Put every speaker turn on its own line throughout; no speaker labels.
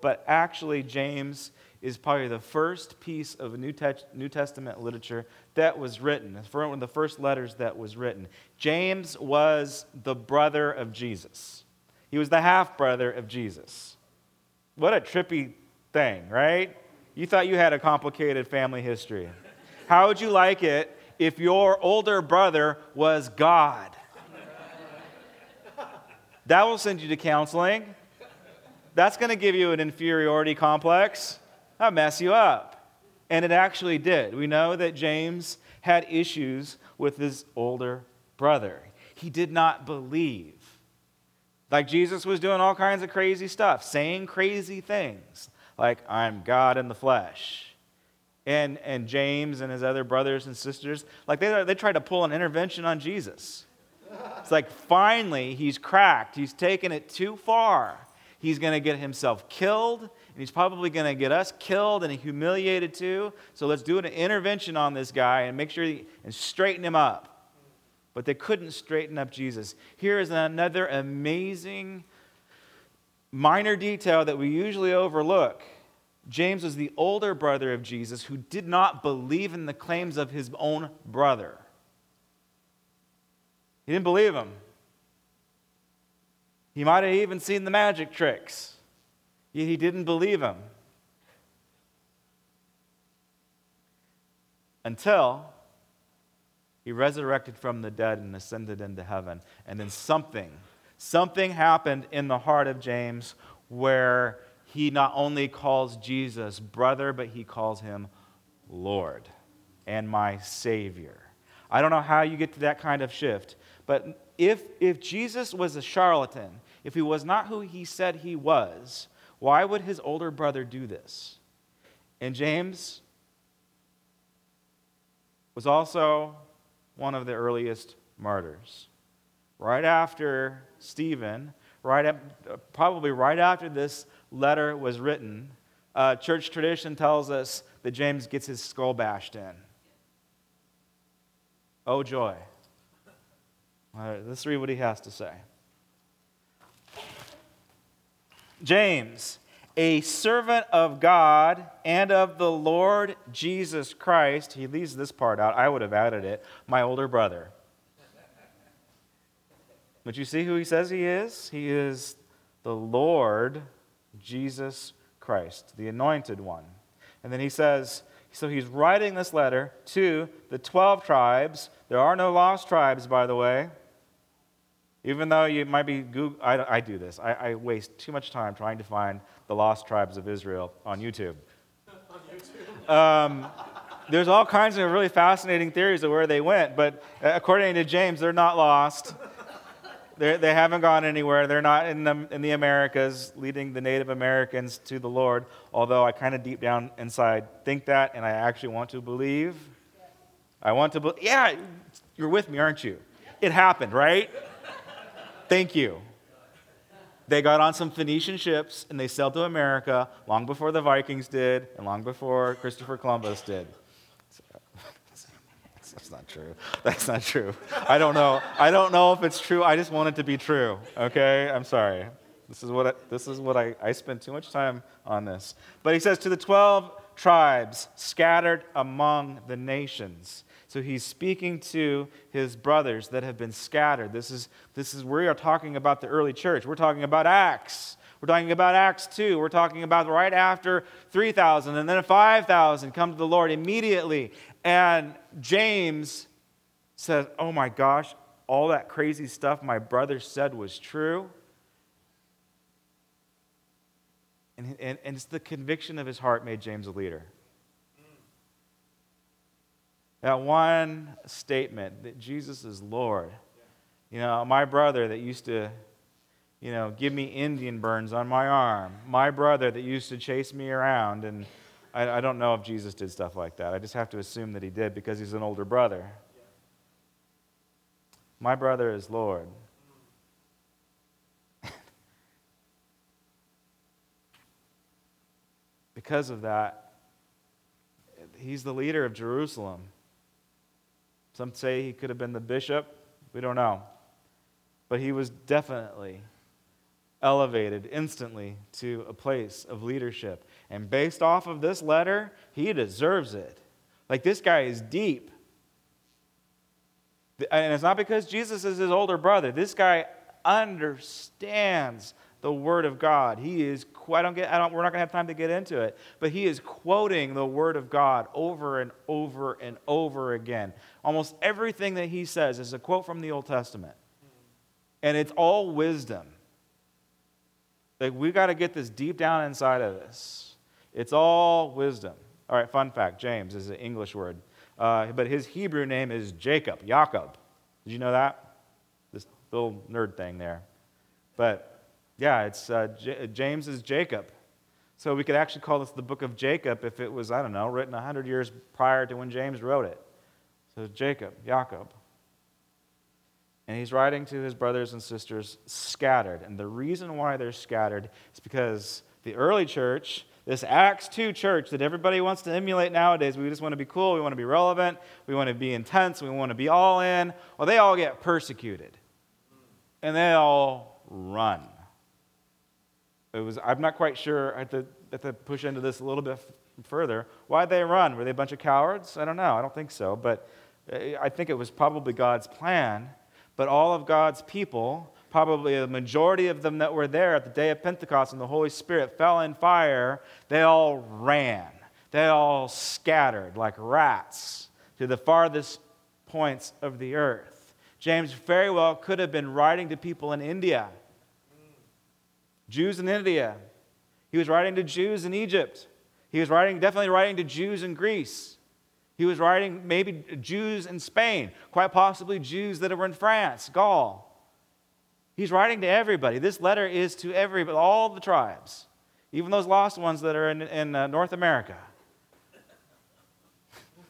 But actually, James is probably the first piece of New, Te- New Testament literature that was written. One of the first letters that was written. James was the brother of Jesus, he was the half brother of Jesus. What a trippy thing, right? You thought you had a complicated family history. How would you like it if your older brother was God? That will send you to counseling. That's going to give you an inferiority complex. That'll mess you up. And it actually did. We know that James had issues with his older brother. He did not believe. Like Jesus was doing all kinds of crazy stuff, saying crazy things, like, I'm God in the flesh. And, and James and his other brothers and sisters, like they, they tried to pull an intervention on Jesus. It's like finally he's cracked. He's taken it too far. He's going to get himself killed, and he's probably going to get us killed and humiliated too. So let's do an intervention on this guy and make sure he, and straighten him up. But they couldn't straighten up Jesus. Here is another amazing minor detail that we usually overlook. James was the older brother of Jesus who did not believe in the claims of his own brother. He didn't believe him. He might have even seen the magic tricks, yet he didn't believe him. Until he resurrected from the dead and ascended into heaven. And then something, something happened in the heart of James where he not only calls Jesus brother, but he calls him Lord and my Savior. I don't know how you get to that kind of shift, but if, if Jesus was a charlatan, if he was not who he said he was, why would his older brother do this? And James was also one of the earliest martyrs. Right after Stephen, right at, probably right after this letter was written, uh, church tradition tells us that James gets his skull bashed in. Oh, joy. Right, let's read what he has to say. James, a servant of God and of the Lord Jesus Christ, he leaves this part out. I would have added it, my older brother. But you see who he says he is? He is the Lord Jesus Christ, the anointed one. And then he says, so he's writing this letter to the 12 tribes. There are no lost tribes, by the way. Even though you might be, Google, I, I do this. I, I, waste too much time trying to find the lost tribes of Israel on YouTube. on YouTube. Um, there's all kinds of really fascinating theories of where they went, but according to James, they're not lost. They're, they have not gone anywhere. They're not in the, in the Americas leading the Native Americans to the Lord, although I kind of deep down inside think that, and I actually want to believe. I want to believe. Yeah, you're with me, aren't you? It happened, right? Thank you. They got on some Phoenician ships and they sailed to America long before the Vikings did and long before Christopher Columbus did. That's not true. That's not true. I don't know. I don't know if it's true. I just want it to be true. Okay? I'm sorry. This is what I, this is what I, I spent too much time on this. But he says to the 12 tribes scattered among the nations. So he's speaking to his brothers that have been scattered. This is, this is we are talking about the early church. We're talking about Acts. We're talking about Acts 2. We're talking about right after 3,000 and then 5,000 come to the Lord immediately. And James says, Oh my gosh, all that crazy stuff my brother said was true. And, and, and it's the conviction of his heart made James a leader. That one statement that Jesus is Lord. You know, my brother that used to, you know, give me Indian burns on my arm, my brother that used to chase me around, and I, I don't know if Jesus did stuff like that. I just have to assume that he did because he's an older brother. My brother is Lord. because of that, he's the leader of Jerusalem. Some say he could have been the bishop. We don't know. But he was definitely elevated instantly to a place of leadership. And based off of this letter, he deserves it. Like this guy is deep. And it's not because Jesus is his older brother. This guy understands the Word of God. He is, I don't get, I don't, we're not going to have time to get into it, but he is quoting the Word of God over and over and over again. Almost everything that he says is a quote from the Old Testament. And it's all wisdom. Like, we got to get this deep down inside of us. It's all wisdom. All right, fun fact James is an English word, uh, but his Hebrew name is Jacob, Jacob. Did you know that? This little nerd thing there. But yeah, it's uh, J- James is Jacob. So we could actually call this the book of Jacob if it was, I don't know, written 100 years prior to when James wrote it. So Jacob, Jacob. And he's writing to his brothers and sisters scattered. And the reason why they're scattered is because the early church, this Acts 2 church that everybody wants to emulate nowadays, we just want to be cool, we want to be relevant, we want to be intense, we want to be all in. Well, they all get persecuted. And they all run. It was, I'm not quite sure, I have to, have to push into this a little bit further. Why'd they run? Were they a bunch of cowards? I don't know. I don't think so. But eh, I think it was probably God's plan but all of God's people, probably the majority of them that were there at the day of Pentecost and the Holy Spirit fell in fire, they all ran. They all scattered like rats to the farthest points of the earth. James very well could have been writing to people in India, Jews in India. He was writing to Jews in Egypt. He was writing, definitely writing to Jews in Greece. He was writing maybe Jews in Spain, quite possibly Jews that were in France, Gaul. He's writing to everybody. This letter is to everybody, all the tribes, even those lost ones that are in, in uh, North America.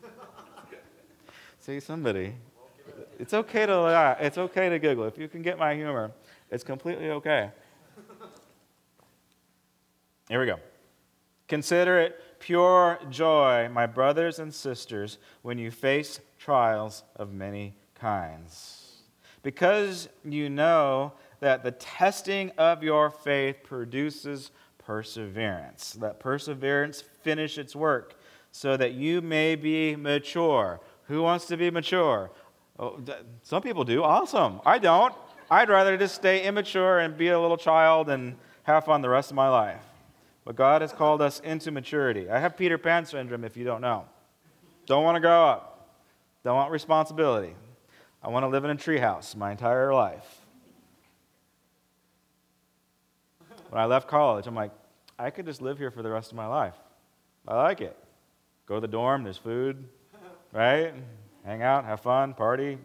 See, somebody. It's okay to laugh. It's okay to giggle. If you can get my humor, it's completely okay. Here we go. Consider it pure joy, my brothers and sisters, when you face trials of many kinds. Because you know that the testing of your faith produces perseverance. Let perseverance finish its work so that you may be mature. Who wants to be mature? Oh, some people do. Awesome. I don't. I'd rather just stay immature and be a little child and have fun the rest of my life. But God has called us into maturity. I have Peter Pan syndrome, if you don't know. Don't want to grow up. Don't want responsibility. I want to live in a treehouse my entire life. When I left college, I'm like, I could just live here for the rest of my life. I like it. Go to the dorm, there's food, right? Hang out, have fun, party.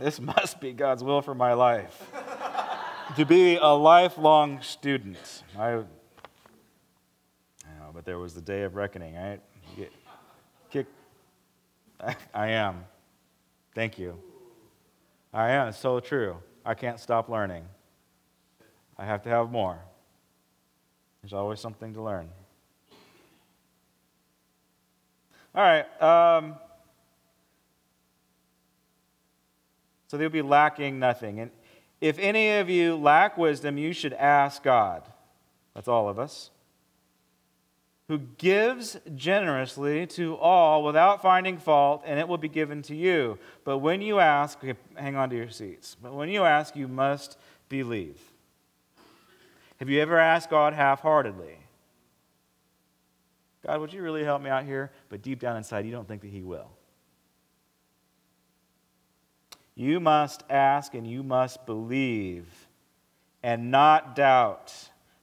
This must be God's will for my life to be a lifelong student. I, I know, but there was the day of reckoning, right? Get kicked. I, I am. Thank you. I am. It's so true. I can't stop learning. I have to have more. There's always something to learn. All right. Um, so they'll be lacking nothing. And if any of you lack wisdom, you should ask God. That's all of us. Who gives generously to all without finding fault, and it will be given to you. But when you ask, hang on to your seats. But when you ask, you must believe. Have you ever asked God half heartedly? God, would you really help me out here? But deep down inside, you don't think that He will. You must ask and you must believe and not doubt,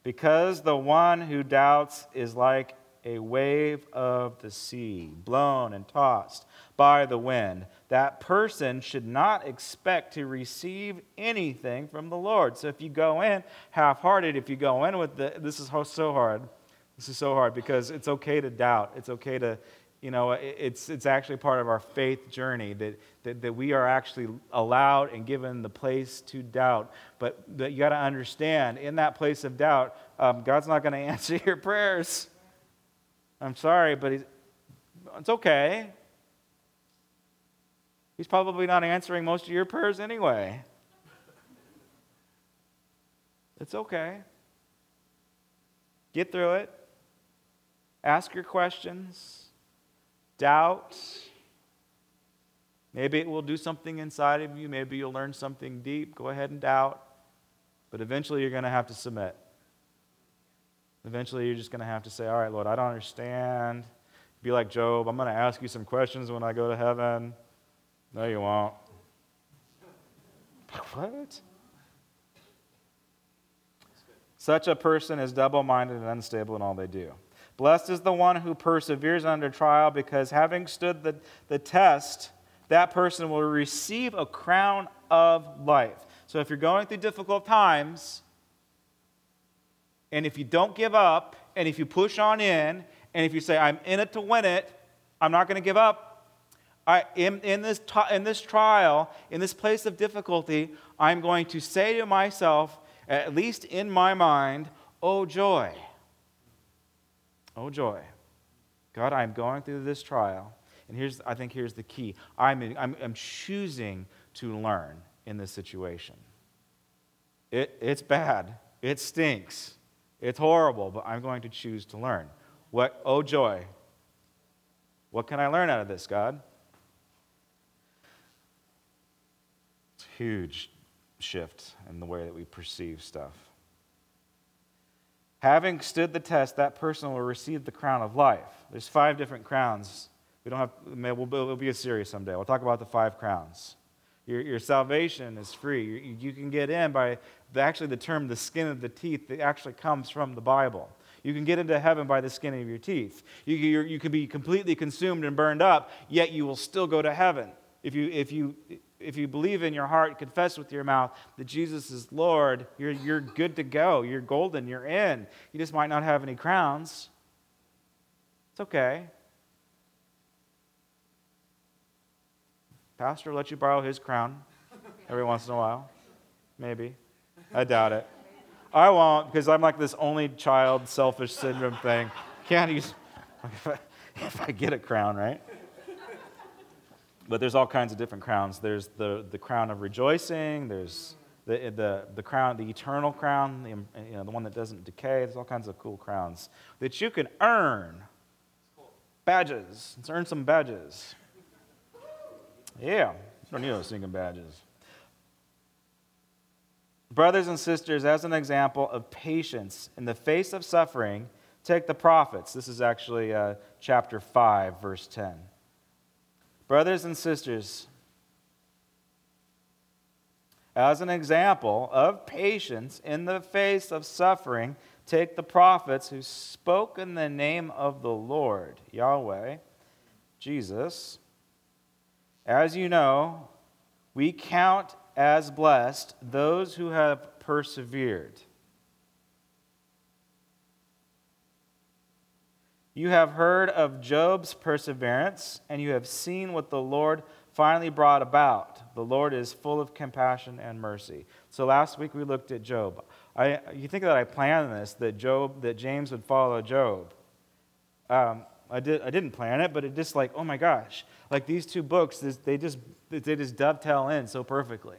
because the one who doubts is like a wave of the sea, blown and tossed by the wind. That person should not expect to receive anything from the Lord. So if you go in half hearted, if you go in with the, this is so hard. This is so hard because it's okay to doubt. It's okay to, you know, it's, it's actually part of our faith journey that, that, that we are actually allowed and given the place to doubt. But that you got to understand, in that place of doubt, um, God's not going to answer your prayers. I'm sorry, but it's okay. He's probably not answering most of your prayers anyway. It's okay. Get through it. Ask your questions. Doubt. Maybe it will do something inside of you. Maybe you'll learn something deep. Go ahead and doubt. But eventually, you're going to have to submit. Eventually, you're just going to have to say, All right, Lord, I don't understand. Be like Job. I'm going to ask you some questions when I go to heaven. No, you won't. What? Such a person is double minded and unstable in all they do. Blessed is the one who perseveres under trial, because having stood the, the test, that person will receive a crown of life. So if you're going through difficult times, and if you don't give up, and if you push on in, and if you say, I'm in it to win it, I'm not going to give up. I, in, in, this, in this trial, in this place of difficulty, I'm going to say to myself, at least in my mind, oh joy. Oh joy. God, I'm going through this trial. And here's, I think here's the key I'm, I'm, I'm choosing to learn in this situation. It, it's bad, it stinks, it's horrible, but I'm going to choose to learn. What, oh joy, what can I learn out of this, God? It's a huge shift in the way that we perceive stuff. Having stood the test, that person will receive the crown of life. There's five different crowns. We don't have, we'll, it'll be a series someday. We'll talk about the five crowns. Your, your salvation is free. You, you can get in by the, actually the term the skin of the teeth that actually comes from the Bible. You can get into heaven by the skin of your teeth. You, you, you can be completely consumed and burned up, yet you will still go to heaven. If you, if you, if you believe in your heart, confess with your mouth that Jesus is Lord, you're, you're good to go. You're golden. You're in. You just might not have any crowns. It's okay. Pastor let you borrow his crown every once in a while. Maybe. I doubt it. I won't because I'm like this only child selfish syndrome thing. Can't use if I, if I get a crown, right? But there's all kinds of different crowns. There's the, the crown of rejoicing. There's the, the, the crown, the eternal crown, the, you know, the one that doesn't decay. There's all kinds of cool crowns that you can earn. Badges. Let's earn some badges. Yeah, don't need those singing badges. Brothers and sisters, as an example of patience in the face of suffering, take the prophets. This is actually uh, chapter 5, verse 10. Brothers and sisters, as an example of patience in the face of suffering, take the prophets who spoke in the name of the Lord, Yahweh, Jesus as you know, we count as blessed those who have persevered. You have heard of Job's perseverance, and you have seen what the Lord finally brought about. The Lord is full of compassion and mercy. So last week we looked at Job. I, you think that I planned this, that Job, that James would follow Job. Um, I, did, I didn't plan it, but it just like, oh my gosh, like these two books, they just, they just dovetail in so perfectly.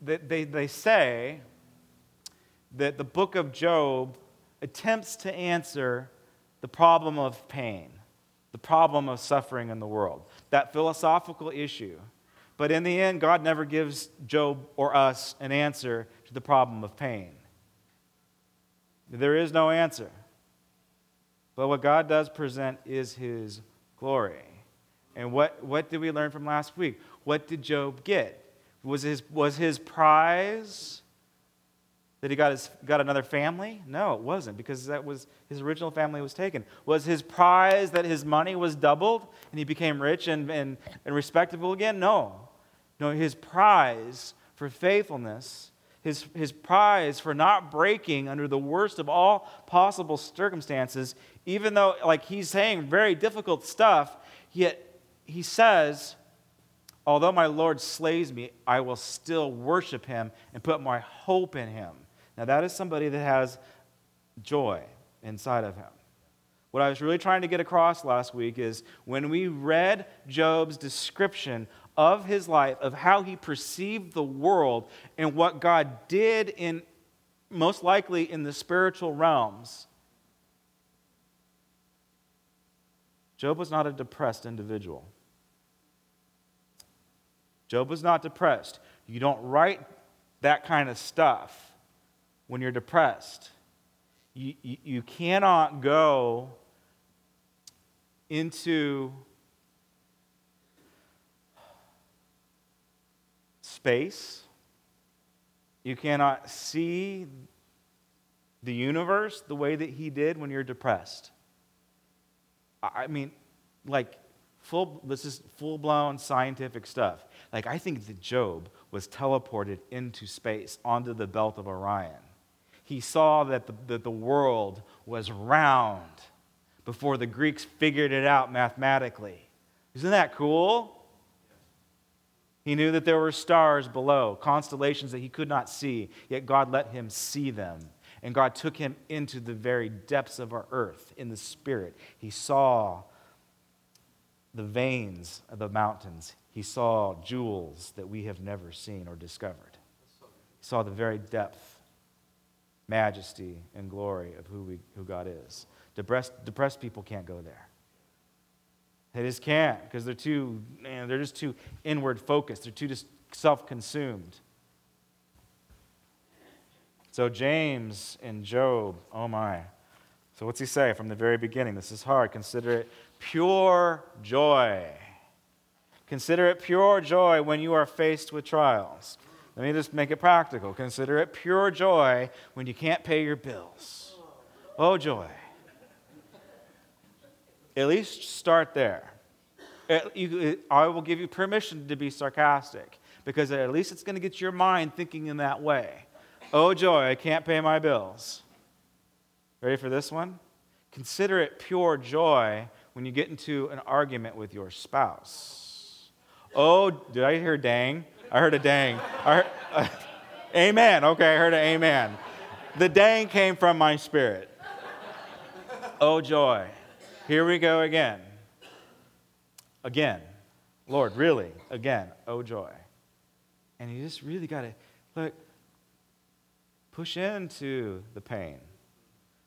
They, they, they say that the book of Job attempts to answer the problem of pain, the problem of suffering in the world, that philosophical issue. But in the end, God never gives Job or us an answer to the problem of pain. There is no answer. But what God does present is his glory. And what, what did we learn from last week? What did Job get? Was his, was his prize that he got, his, got another family? No, it wasn't, because that was his original family was taken. Was his prize that his money was doubled and he became rich and, and, and respectable again? No. No, his prize for faithfulness his, his prize for not breaking under the worst of all possible circumstances, even though, like, he's saying very difficult stuff, yet he says, Although my Lord slays me, I will still worship him and put my hope in him. Now, that is somebody that has joy inside of him. What I was really trying to get across last week is when we read Job's description of his life, of how he perceived the world and what God did in most likely in the spiritual realms, Job was not a depressed individual. Job was not depressed. You don't write that kind of stuff when you're depressed. You, you, you cannot go into space. You cannot see the universe the way that he did when you're depressed. I mean, like, full, this is full blown scientific stuff. Like, I think that Job was teleported into space onto the belt of Orion. He saw that the, that the world was round before the Greeks figured it out mathematically. Isn't that cool? He knew that there were stars below, constellations that he could not see, yet God let him see them. And God took him into the very depths of our earth in the spirit. He saw the veins of the mountains, he saw jewels that we have never seen or discovered. He saw the very depth, majesty, and glory of who, we, who God is. Depressed, depressed people can't go there. They just can't because they're too, man, they're just too inward focused. They're too just self-consumed. So James and Job, oh my. So what's he say from the very beginning? This is hard. Consider it pure joy. Consider it pure joy when you are faced with trials. Let me just make it practical. Consider it pure joy when you can't pay your bills. Oh, joy. At least start there. Uh, I will give you permission to be sarcastic because at least it's going to get your mind thinking in that way. Oh, joy, I can't pay my bills. Ready for this one? Consider it pure joy when you get into an argument with your spouse. Oh, did I hear dang? I heard a dang. Heard, uh, amen. Okay, I heard an amen. The dang came from my spirit. Oh, joy. Here we go again. Again. Lord, really? Again. Oh, joy. And you just really got to look, push into the pain,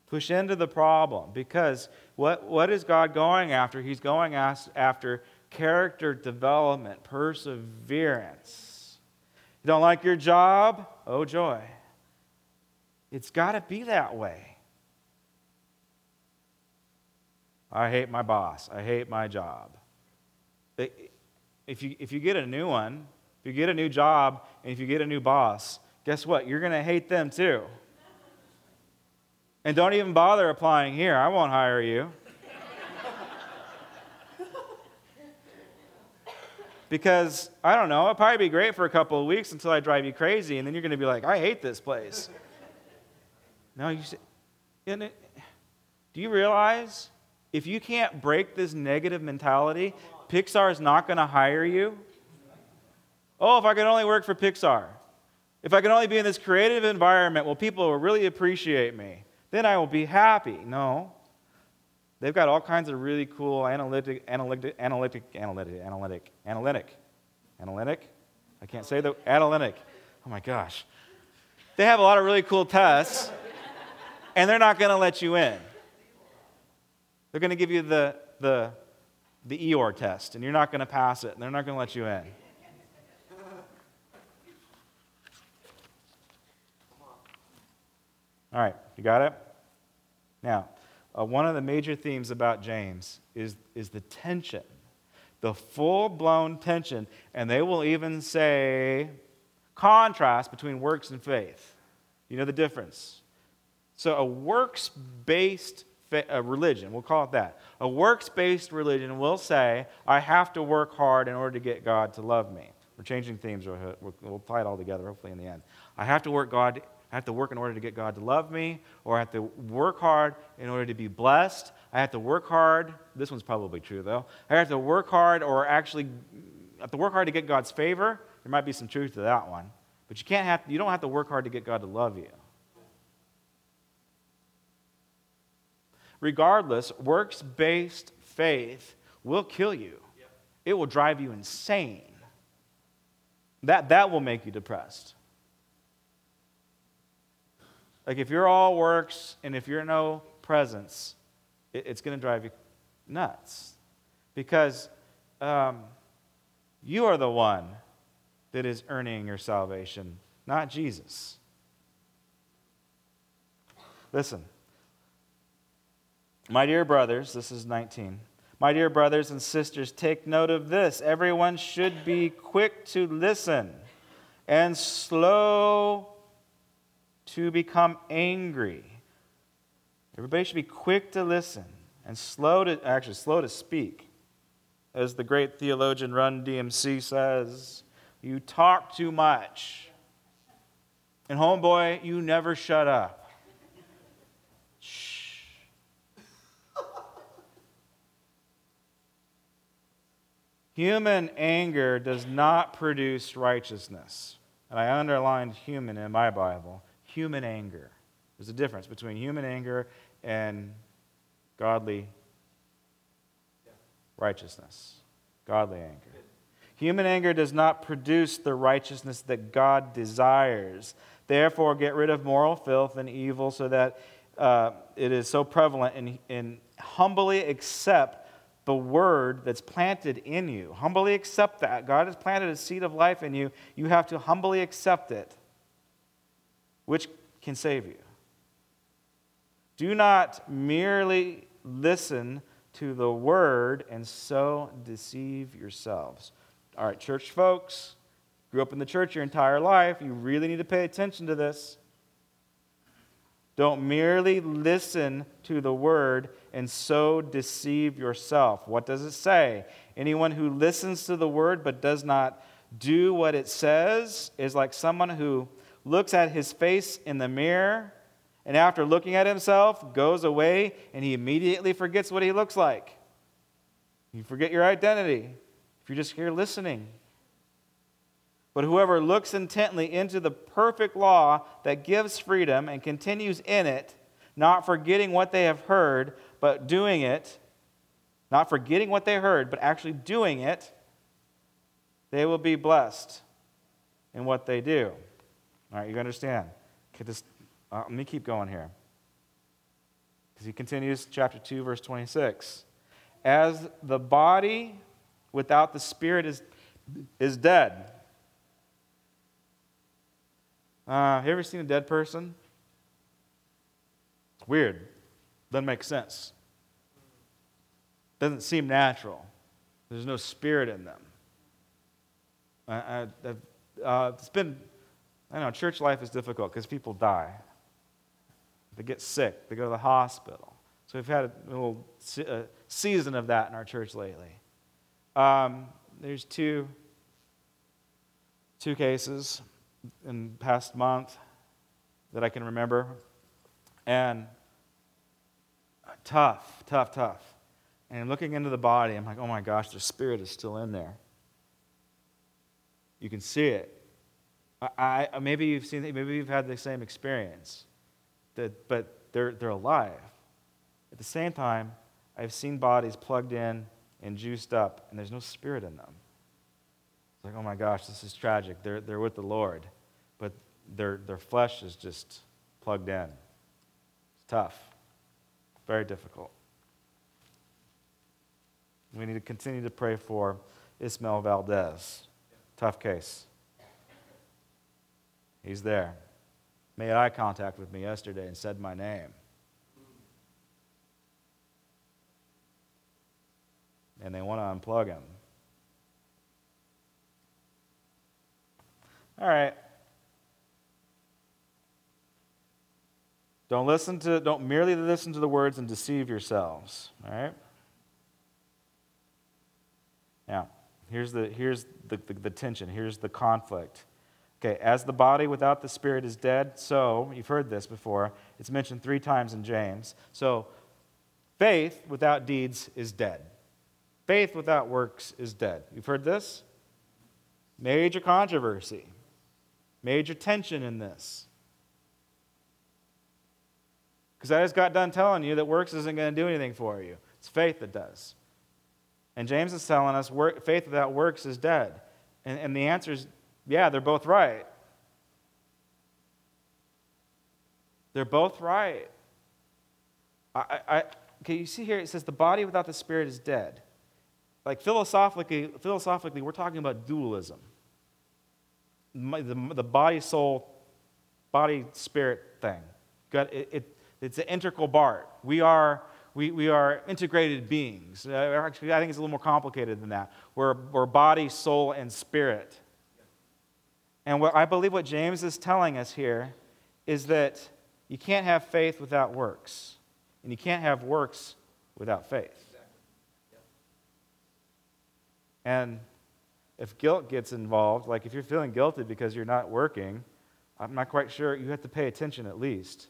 push into the problem. Because what, what is God going after? He's going after character development, perseverance. You don't like your job? Oh, joy. It's got to be that way. I hate my boss. I hate my job. If you, if you get a new one, if you get a new job, and if you get a new boss, guess what? You're going to hate them too. And don't even bother applying here. I won't hire you. Because, I don't know, it'll probably be great for a couple of weeks until I drive you crazy, and then you're going to be like, I hate this place. no, you say, do you realize if you can't break this negative mentality, Pixar is not going to hire you. Oh, if I could only work for Pixar. If I could only be in this creative environment, well, people will really appreciate me. Then I will be happy. No. They've got all kinds of really cool analytic, analytic, analytic, analytic, analytic, analytic, analytic. I can't say the analytic. Oh my gosh. They have a lot of really cool tests, and they're not going to let you in. They're going to give you the, the, the Eeyore test, and you're not going to pass it, and they're not going to let you in. All right, you got it? Now, uh, one of the major themes about James is, is the tension, the full blown tension, and they will even say contrast between works and faith. You know the difference? So, a works based a religion, we'll call it that. A works based religion will say, I have to work hard in order to get God to love me. We're changing themes, we'll, we'll tie it all together hopefully in the end. I have to work God. I have to work in order to get God to love me, or I have to work hard in order to be blessed. I have to work hard. This one's probably true, though. I have to work hard, or actually, I have to work hard to get God's favor. There might be some truth to that one. But you, can't have, you don't have to work hard to get God to love you. regardless, works based faith will kill you. It will drive you insane. That, that will make you depressed. Like if you're all works and if you're no presence, it, it's going to drive you nuts. Because um, you are the one that is earning your salvation, not Jesus. Listen, my dear brothers, this is 19. My dear brothers and sisters, take note of this. Everyone should be quick to listen and slow to become angry. Everybody should be quick to listen and slow to, actually, slow to speak. As the great theologian Run DMC says, you talk too much. And homeboy, you never shut up. Shh. Human anger does not produce righteousness. And I underlined human in my Bible. Human anger. There's a difference between human anger and godly righteousness. Godly anger. Human anger does not produce the righteousness that God desires. Therefore, get rid of moral filth and evil so that uh, it is so prevalent and, and humbly accept the word that's planted in you. Humbly accept that. God has planted a seed of life in you. You have to humbly accept it, which can save you. Do not merely listen to the word and so deceive yourselves. All right, church folks, grew up in the church your entire life, you really need to pay attention to this. Don't merely listen to the word and so deceive yourself. What does it say? Anyone who listens to the word but does not do what it says is like someone who looks at his face in the mirror and after looking at himself goes away and he immediately forgets what he looks like. You forget your identity if you're just here listening. But whoever looks intently into the perfect law that gives freedom and continues in it, not forgetting what they have heard, but doing it, not forgetting what they heard, but actually doing it, they will be blessed in what they do. All right, you understand? Okay, this, uh, let me keep going here. Because he continues, chapter 2, verse 26. As the body without the Spirit is, is dead. Uh, have you ever seen a dead person? It's weird. Doesn't make sense. Doesn't seem natural. There's no spirit in them. I, I, uh, it's been, I know, church life is difficult because people die. They get sick, they go to the hospital. So we've had a little season of that in our church lately. Um, there's two, two cases in the past month that I can remember. And tough, tough, tough. And looking into the body, I'm like, oh my gosh, the spirit is still in there. You can see it. I, I, uh, maybe you've seen, maybe you've had the same experience, that, but they're, they're alive. At the same time, I've seen bodies plugged in and juiced up, and there's no spirit in them. It's like, oh my gosh, this is tragic. They're, they're with the Lord, but their, their flesh is just plugged in. It's tough, very difficult. We need to continue to pray for Ismael Valdez. Tough case. He's there. Made eye contact with me yesterday and said my name. and they want to unplug him. All right. Don't listen to don't merely listen to the words and deceive yourselves. All right? Now, here's the here's the, the, the tension, here's the conflict. Okay, as the body without the spirit is dead, so you've heard this before. It's mentioned three times in James. So faith without deeds is dead. Faith without works is dead. You've heard this? Major controversy, major tension in this. Because I just got done telling you that works isn't going to do anything for you, it's faith that does. And James is telling us work, faith without works is dead. And, and the answer is Yeah, they're both right. They're both right. I, I, okay, you see here it says the body without the spirit is dead. Like philosophically, philosophically, we're talking about dualism. The, the body, soul, body, spirit thing. It, it, it's an integral part. We are, we, we are integrated beings. Uh, actually, I think it's a little more complicated than that. We're, we're body, soul, and spirit. And what I believe what James is telling us here is that you can't have faith without works, and you can't have works without faith. And if guilt gets involved, like if you're feeling guilty because you're not working, I'm not quite sure. You have to pay attention at least.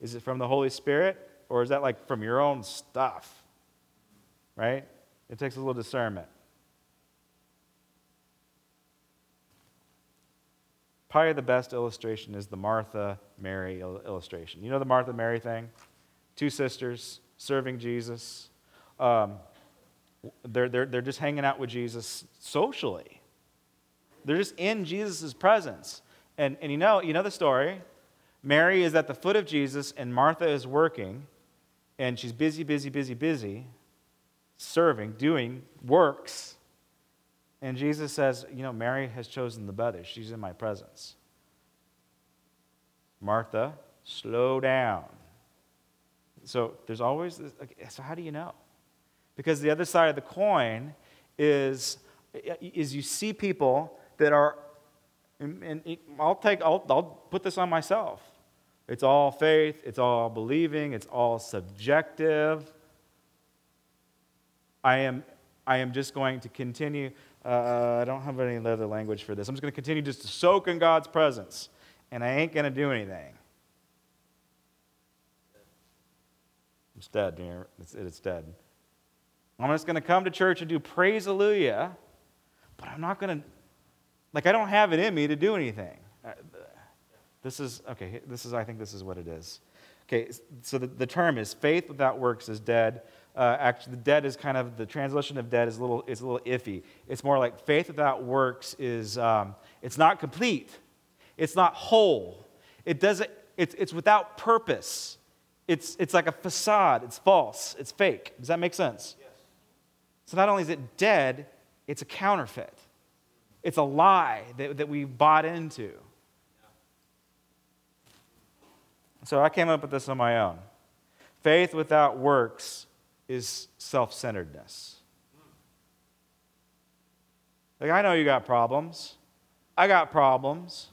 Is it from the Holy Spirit, or is that like from your own stuff? Right? It takes a little discernment. Probably the best illustration is the Martha Mary illustration. You know the Martha Mary thing? Two sisters serving Jesus. Um, they're, they're, they're just hanging out with Jesus socially. They're just in Jesus' presence. And, and you, know, you know the story. Mary is at the foot of Jesus, and Martha is working, and she's busy, busy, busy, busy, serving, doing works. And Jesus says, You know, Mary has chosen the better. She's in my presence. Martha, slow down. So there's always this. So, how do you know? Because the other side of the coin is, is you see people that are, and I'll take, I'll, I'll put this on myself. It's all faith, it's all believing, it's all subjective. I am, I am just going to continue uh, I don't have any other language for this. I'm just going to continue just to soak in God's presence, and I ain't going to do anything. It's dead, it's, it's dead. I'm just going to come to church and do praise hallelujah, but I'm not going to, like, I don't have it in me to do anything. This is, okay, this is, I think this is what it is. Okay, so the, the term is faith without works is dead uh, actually the dead is kind of the translation of dead is a little is a little iffy. It's more like faith without works is um, it's not complete, it's not whole. It doesn't. It's it's without purpose. It's it's like a facade. It's false. It's fake. Does that make sense? Yes. So not only is it dead, it's a counterfeit. It's a lie that, that we bought into. So I came up with this on my own. Faith without works is self centeredness. Like, I know you got problems. I got problems.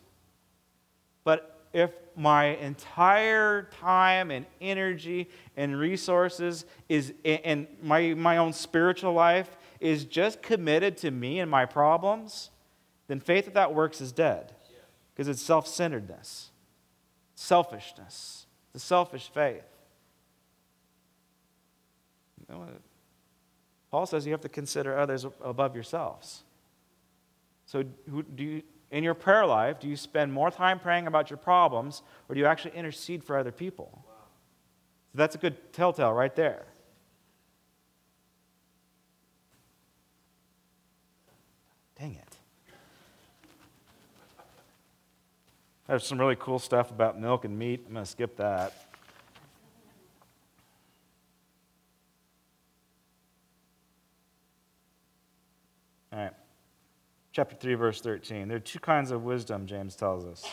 But if my entire time and energy and resources is, and my, my own spiritual life is just committed to me and my problems, then faith without works is dead because it's self centeredness, selfishness, the selfish faith. Paul says you have to consider others above yourselves. So, do you, in your prayer life, do you spend more time praying about your problems or do you actually intercede for other people? Wow. So that's a good telltale right there. Dang it. There's some really cool stuff about milk and meat. I'm going to skip that. All right. Chapter 3, verse 13. There are two kinds of wisdom, James tells us.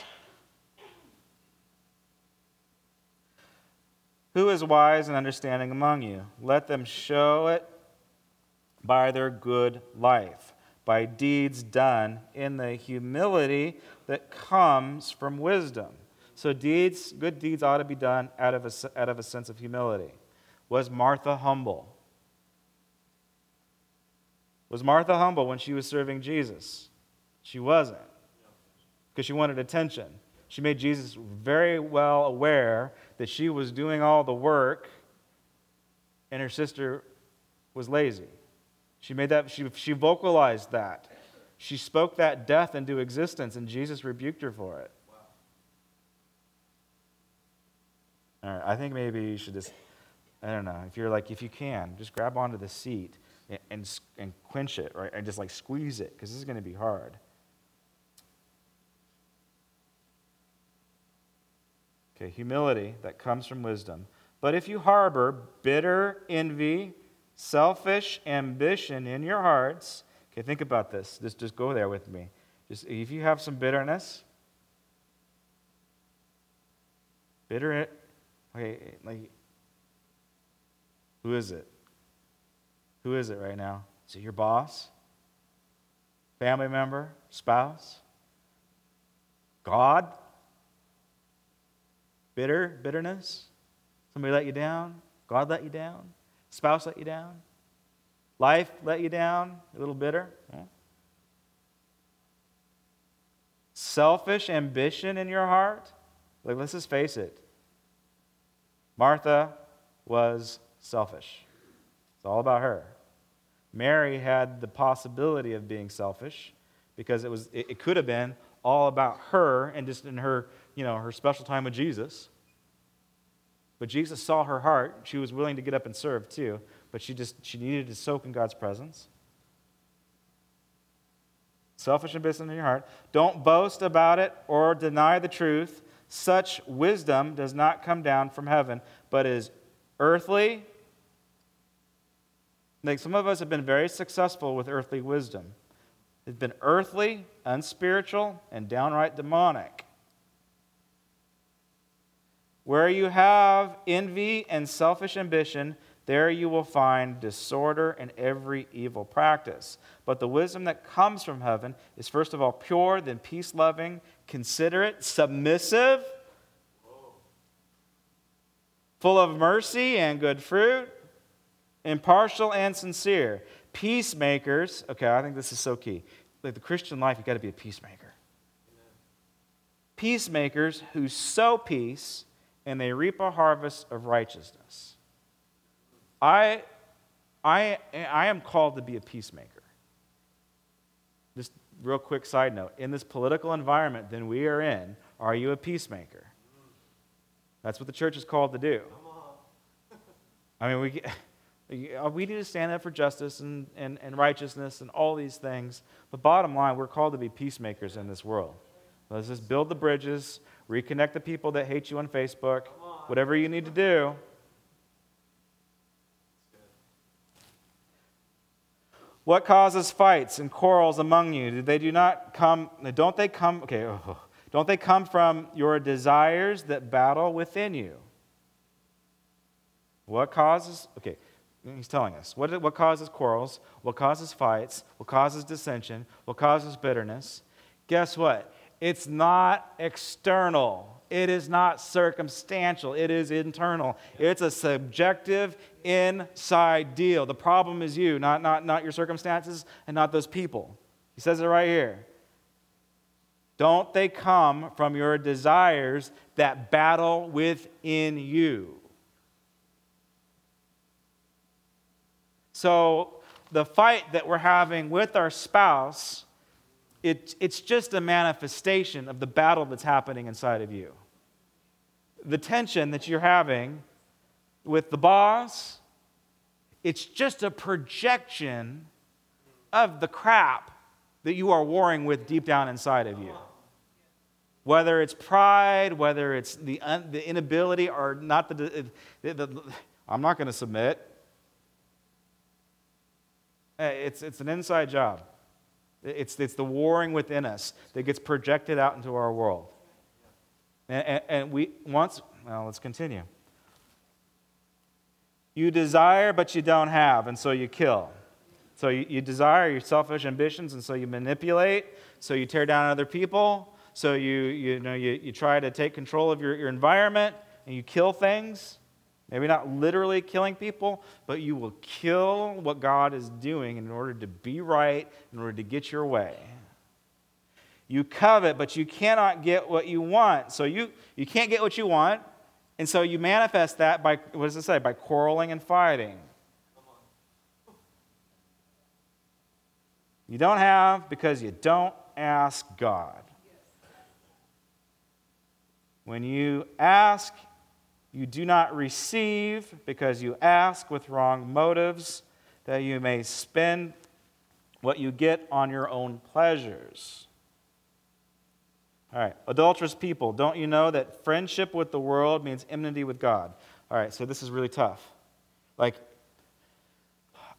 Who is wise and understanding among you? Let them show it by their good life, by deeds done in the humility that comes from wisdom. So, deeds, good deeds ought to be done out of a, out of a sense of humility. Was Martha humble? Was Martha humble when she was serving Jesus? She wasn't, because she wanted attention. She made Jesus very well aware that she was doing all the work and her sister was lazy. She made that, she, she vocalized that. She spoke that death into existence, and Jesus rebuked her for it. Wow. All right, I think maybe you should just, I don't know, if you're like, if you can, just grab onto the seat and, and, and quench it, right? And just like squeeze it, because this is going to be hard. Okay, humility that comes from wisdom. But if you harbor bitter envy, selfish ambition in your hearts, okay, think about this. Just, just go there with me. Just if you have some bitterness, bitter, okay, like, who is it? Who is it right now? Is it your boss? Family member? Spouse? God? Bitter, bitterness? Somebody let you down? God let you down? Spouse let you down? Life let you down? A little bitter? Selfish ambition in your heart? Like, let's just face it. Martha was selfish. It's all about her. Mary had the possibility of being selfish because it, was, it, it could have been all about her and just in her, you know, her special time with Jesus. But Jesus saw her heart. She was willing to get up and serve too, but she just she needed to soak in God's presence. Selfish ambition in your heart. Don't boast about it or deny the truth. Such wisdom does not come down from heaven, but is earthly. Like some of us have been very successful with earthly wisdom. It's been earthly, unspiritual, and downright demonic. Where you have envy and selfish ambition, there you will find disorder and every evil practice. But the wisdom that comes from heaven is first of all pure, then peace loving, considerate, submissive, full of mercy and good fruit, impartial and sincere. Peacemakers, okay, I think this is so key. Like the Christian life, you've got to be a peacemaker. Peacemakers who sow peace and they reap a harvest of righteousness. I, I, I am called to be a peacemaker. Just real quick side note in this political environment that we are in, are you a peacemaker? That's what the church is called to do. I mean, we, we need to stand up for justice and, and, and righteousness and all these things. But bottom line, we're called to be peacemakers in this world. Let's just build the bridges, reconnect the people that hate you on Facebook, whatever you need to do. What causes fights and quarrels among you? Do they do not come, don't they come, okay, oh, oh, don't they come from your desires that battle within you? What causes, okay, he's telling us. What, what causes quarrels? What causes fights? What causes dissension? What causes bitterness? Guess what? It's not external. It is not circumstantial. It is internal. It's a subjective, inside deal. The problem is you, not, not, not your circumstances and not those people. He says it right here. Don't they come from your desires that battle within you? So, the fight that we're having with our spouse it, it's just a manifestation of the battle that's happening inside of you. The tension that you're having with the boss, it's just a projection of the crap that you are warring with deep down inside of you. Whether it's pride, whether it's the, un, the inability or not the, the, the I'm not going to submit. Eh, it's, it's an inside job. It's, it's the warring within us that gets projected out into our world. And, and, and we once, well, let's continue. You desire, but you don't have, and so you kill. So you, you desire your selfish ambitions, and so you manipulate, so you tear down other people, so you, you, know, you, you try to take control of your, your environment, and you kill things. Maybe not literally killing people, but you will kill what God is doing in order to be right, in order to get your way. You covet, but you cannot get what you want. So you, you can't get what you want, and so you manifest that by, what does it say? By quarreling and fighting. You don't have because you don't ask God. When you ask, you do not receive because you ask with wrong motives, that you may spend what you get on your own pleasures. All right. Adulterous people, don't you know that friendship with the world means enmity with God? All right, so this is really tough. Like,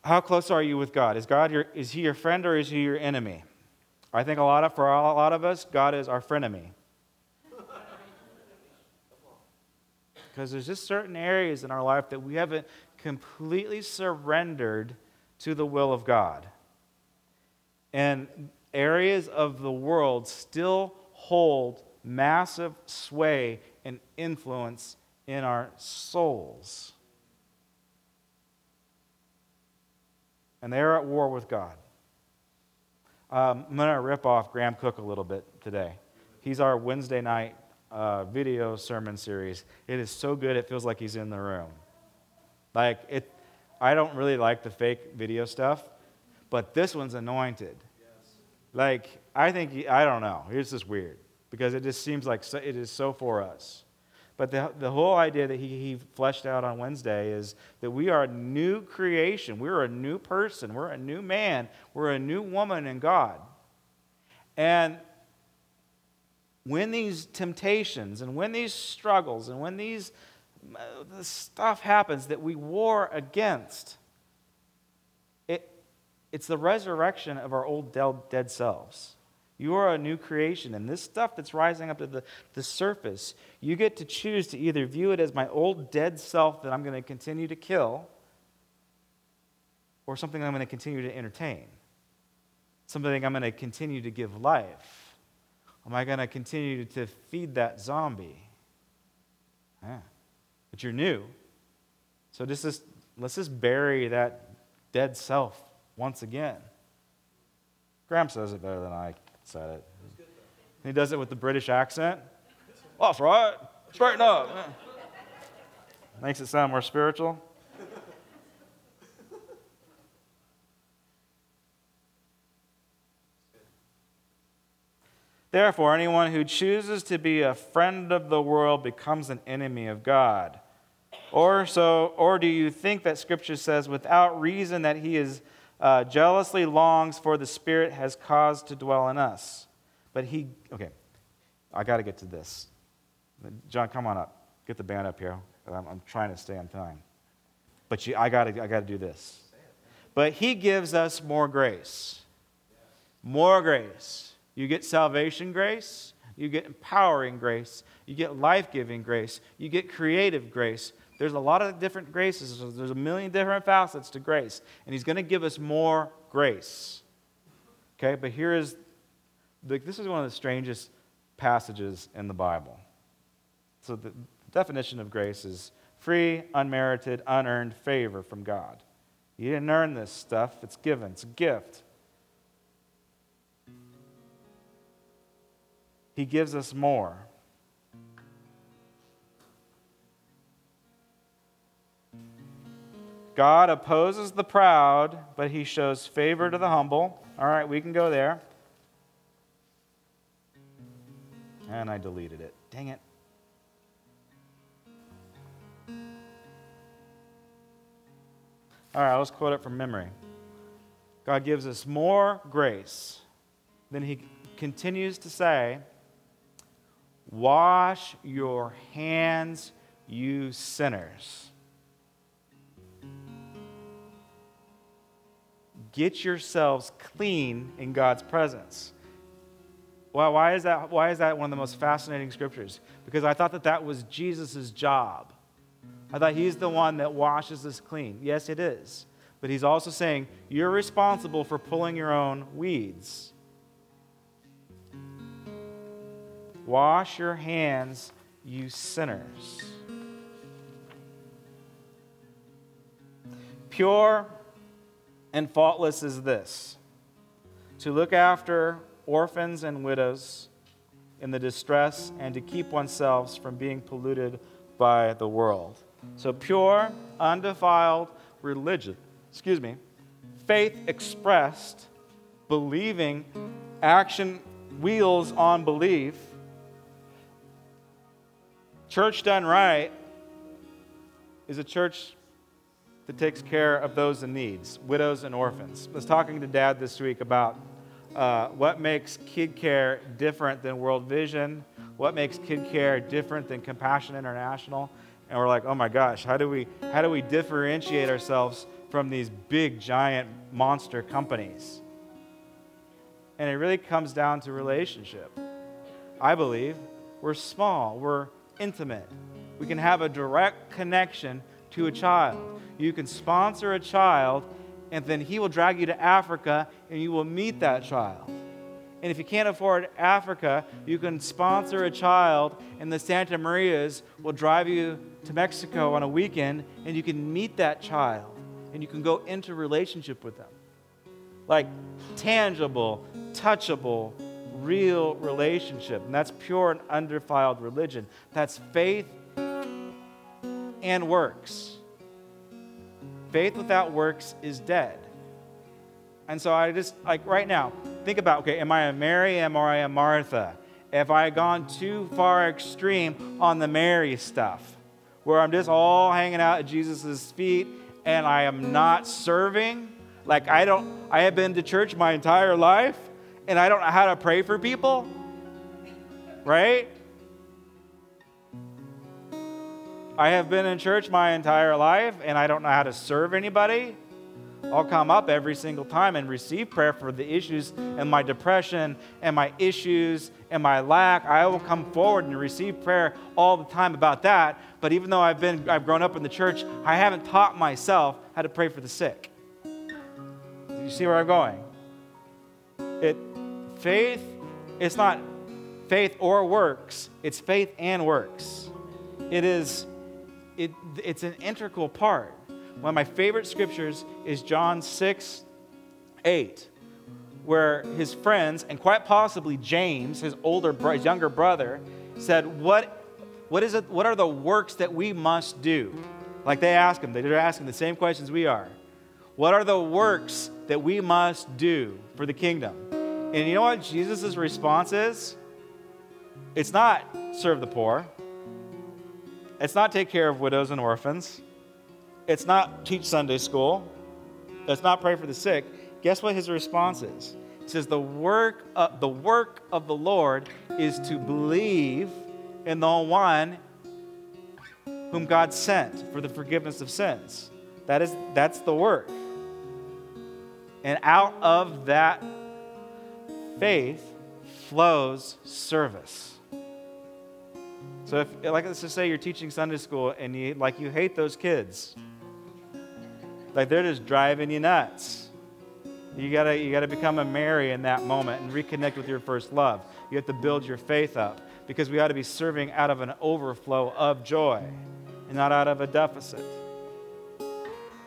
how close are you with God? Is God your, is he your friend or is he your enemy? I think a lot of, for a lot of us, God is our frenemy. Because there's just certain areas in our life that we haven't completely surrendered to the will of God. And areas of the world still hold massive sway and influence in our souls. And they're at war with God. Um, I'm going to rip off Graham Cooke a little bit today. He's our Wednesday night uh, video sermon series. It is so good, it feels like he's in the room. Like, it, I don't really like the fake video stuff, but this one's anointed. Yes. Like, I think, I don't know. It's just weird because it just seems like so, it is so for us. But the, the whole idea that he, he fleshed out on Wednesday is that we are a new creation. We're a new person. We're a new man. We're a new woman in God. And when these temptations and when these struggles and when these uh, stuff happens that we war against, it, it's the resurrection of our old dead selves. You are a new creation, and this stuff that's rising up to the, the surface, you get to choose to either view it as my old dead self that I'm going to continue to kill, or something I'm going to continue to entertain, something I'm going to continue to give life. Am I going to continue to feed that zombie? Yeah. But you're new. So this, let's just bury that dead self once again. Graham says it better than I said it. he does it with the British accent. That's right. Straighten up. Makes it sound more spiritual. Therefore, anyone who chooses to be a friend of the world becomes an enemy of God. Or so, or do you think that Scripture says, without reason, that he is uh, jealously longs for the Spirit has caused to dwell in us. But he, okay, I got to get to this. John, come on up. Get the band up here. I'm, I'm trying to stay on time. But you, I got to I gotta do this. But he gives us more grace. More grace. You get salvation grace, you get empowering grace, you get life giving grace, you get creative grace, there's a lot of different graces. There's a million different facets to grace. And He's going to give us more grace. Okay, but here is this is one of the strangest passages in the Bible. So the definition of grace is free, unmerited, unearned favor from God. You didn't earn this stuff, it's given, it's a gift. He gives us more. God opposes the proud, but he shows favor to the humble. All right, we can go there. And I deleted it. Dang it. All right, let's quote it from memory. God gives us more grace. Then he continues to say, Wash your hands, you sinners. get yourselves clean in God's presence. Well, why is that, why is that one of the most fascinating scriptures? Because I thought that that was Jesus' job. I thought he's the one that washes us clean. Yes, it is. But he's also saying you're responsible for pulling your own weeds. Wash your hands, you sinners. Pure and faultless is this to look after orphans and widows in the distress and to keep oneself from being polluted by the world. So pure, undefiled religion, excuse me, faith expressed, believing, action wheels on belief. Church done right is a church that takes care of those in needs, widows and orphans. I was talking to dad this week about uh, what makes kid care different than World Vision? What makes kid care different than Compassion International? And we're like, oh my gosh, how do we, how do we differentiate ourselves from these big, giant monster companies? And it really comes down to relationship. I believe we're small, we're intimate. We can have a direct connection to a child. You can sponsor a child, and then he will drag you to Africa and you will meet that child. And if you can't afford Africa, you can sponsor a child, and the Santa Marias will drive you to Mexico on a weekend, and you can meet that child, and you can go into relationship with them. Like tangible, touchable, real relationship. And that's pure and undefiled religion. That's faith and works. Faith without works is dead. And so I just, like right now, think about okay, am I a Mary? Am I a Martha? Have I gone too far extreme on the Mary stuff, where I'm just all hanging out at Jesus' feet and I am not serving? Like I don't, I have been to church my entire life and I don't know how to pray for people? Right? I have been in church my entire life and I don't know how to serve anybody. I'll come up every single time and receive prayer for the issues and my depression and my issues and my lack. I will come forward and receive prayer all the time about that. But even though I've been I've grown up in the church, I haven't taught myself how to pray for the sick. You see where I'm going? It faith, it's not faith or works, it's faith and works. It is it, it's an integral part. One of my favorite scriptures is John 6, 8, where his friends, and quite possibly James, his older, his younger brother, said, What, what, is it, what are the works that we must do? Like they ask him, they're asking the same questions we are. What are the works that we must do for the kingdom? And you know what Jesus' response is? It's not serve the poor. It's not take care of widows and orphans. It's not teach Sunday school. It's not pray for the sick. Guess what his response is? He says, The work of, the work of the Lord is to believe in the one whom God sent for the forgiveness of sins. That is, that's the work. And out of that faith flows service. So if like let's just say you're teaching Sunday school and you like you hate those kids. Like they're just driving you nuts. You gotta you gotta become a Mary in that moment and reconnect with your first love. You have to build your faith up because we ought to be serving out of an overflow of joy and not out of a deficit.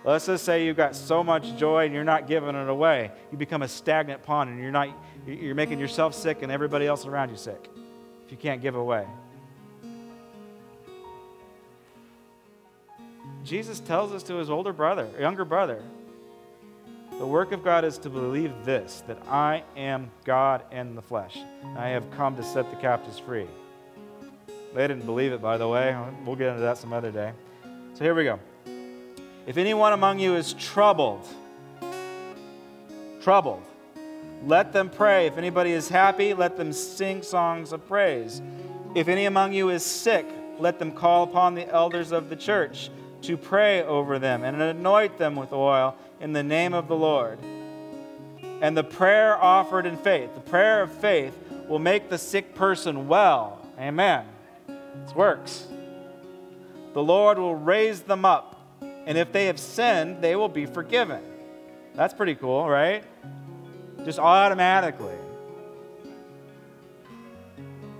Let's just say you've got so much joy and you're not giving it away. You become a stagnant pond and you're not you're making yourself sick and everybody else around you sick if you can't give away. Jesus tells us to his older brother, younger brother, the work of God is to believe this that I am God in the flesh. I have come to set the captives free. They didn't believe it, by the way. We'll get into that some other day. So here we go. If anyone among you is troubled, troubled, let them pray. If anybody is happy, let them sing songs of praise. If any among you is sick, let them call upon the elders of the church to pray over them and anoint them with oil in the name of the Lord. And the prayer offered in faith, the prayer of faith, will make the sick person well. Amen. It works. The Lord will raise them up, and if they have sinned, they will be forgiven. That's pretty cool, right? Just automatically.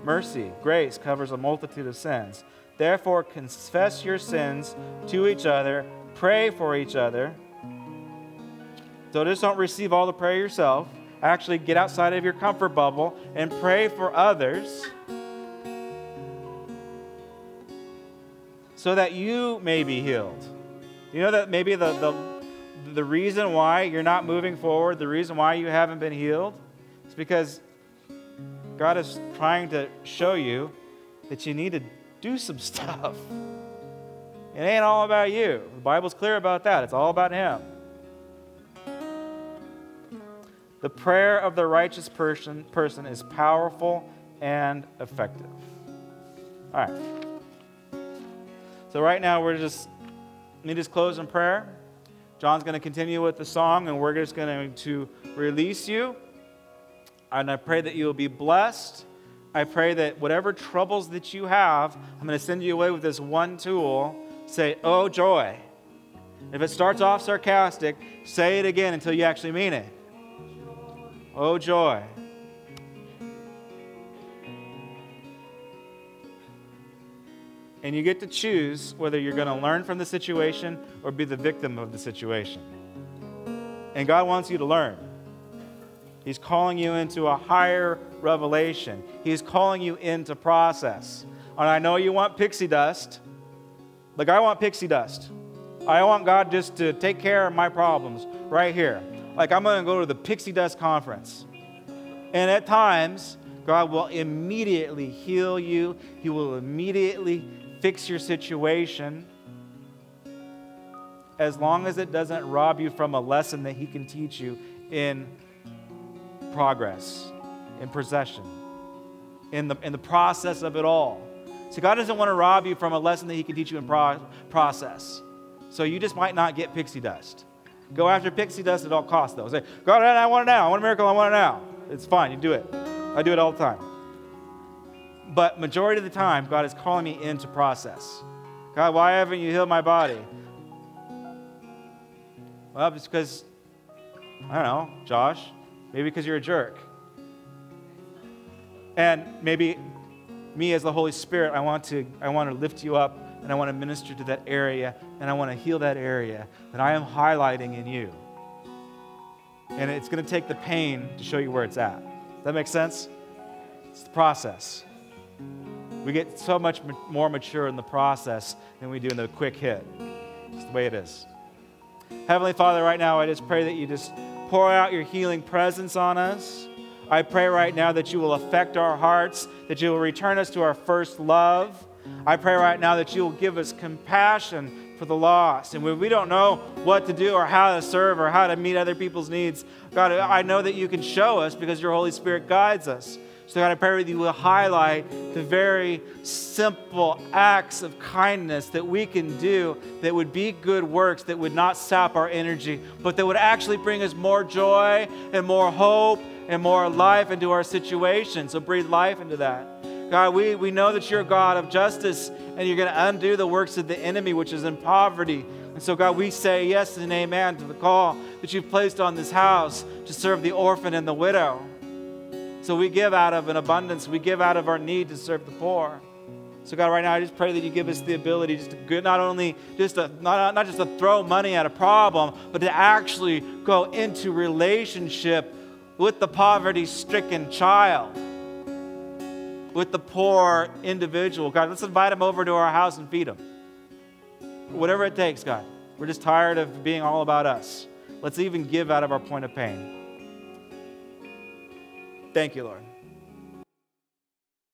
Mercy, grace covers a multitude of sins. Therefore, confess your sins to each other, pray for each other. So just don't receive all the prayer yourself. Actually, get outside of your comfort bubble and pray for others so that you may be healed. You know that maybe the, the, the reason why you're not moving forward, the reason why you haven't been healed, is because God is trying to show you that you need to do some stuff. It ain't all about you. The Bible's clear about that. It's all about Him. The prayer of the righteous person, person is powerful and effective. All right. So, right now, we're just, let me just close in prayer. John's going to continue with the song, and we're just going to release you. And I pray that you will be blessed. I pray that whatever troubles that you have, I'm going to send you away with this one tool. Say, oh, joy. If it starts off sarcastic, say it again until you actually mean it. Oh, joy. And you get to choose whether you're going to learn from the situation or be the victim of the situation. And God wants you to learn. He's calling you into a higher revelation. He's calling you into process. And I know you want pixie dust. Like, I want pixie dust. I want God just to take care of my problems right here. Like, I'm going to go to the pixie dust conference. And at times, God will immediately heal you, He will immediately fix your situation as long as it doesn't rob you from a lesson that He can teach you in progress, in possession, in the, in the process of it all. See, God doesn't want to rob you from a lesson that He can teach you in pro- process. So you just might not get pixie dust. Go after pixie dust at all costs, though. Say, God, I want it now. I want a miracle. I want it now. It's fine. You do it. I do it all the time. But majority of the time, God is calling me into process. God, why haven't you healed my body? Well, it's because, I don't know, Josh, maybe because you're a jerk. And maybe me as the Holy Spirit, I want to, I want to lift you up and I want to minister to that area and I want to heal that area that I am highlighting in you. And it's going to take the pain to show you where it's at. Does that make sense? It's the process. We get so much more mature in the process than we do in the quick hit. It's the way it is. Heavenly Father, right now, I just pray that you just pour out your healing presence on us. I pray right now that you will affect our hearts, that you will return us to our first love. I pray right now that you will give us compassion for the lost. And when we don't know what to do or how to serve or how to meet other people's needs, God, I know that you can show us because your Holy Spirit guides us. So, God, I pray that you will highlight the very simple acts of kindness that we can do that would be good works, that would not sap our energy, but that would actually bring us more joy and more hope and more life into our situation. So, breathe life into that. God, we, we know that you're a God of justice and you're going to undo the works of the enemy, which is in poverty. And so, God, we say yes and amen to the call that you've placed on this house to serve the orphan and the widow. So we give out of an abundance. We give out of our need to serve the poor. So God, right now, I just pray that you give us the ability just to not only just to, not, not just to throw money at a problem, but to actually go into relationship with the poverty-stricken child, with the poor individual. God, let's invite him over to our house and feed him. Whatever it takes, God. We're just tired of being all about us. Let's even give out of our point of pain. Thank you, Lord.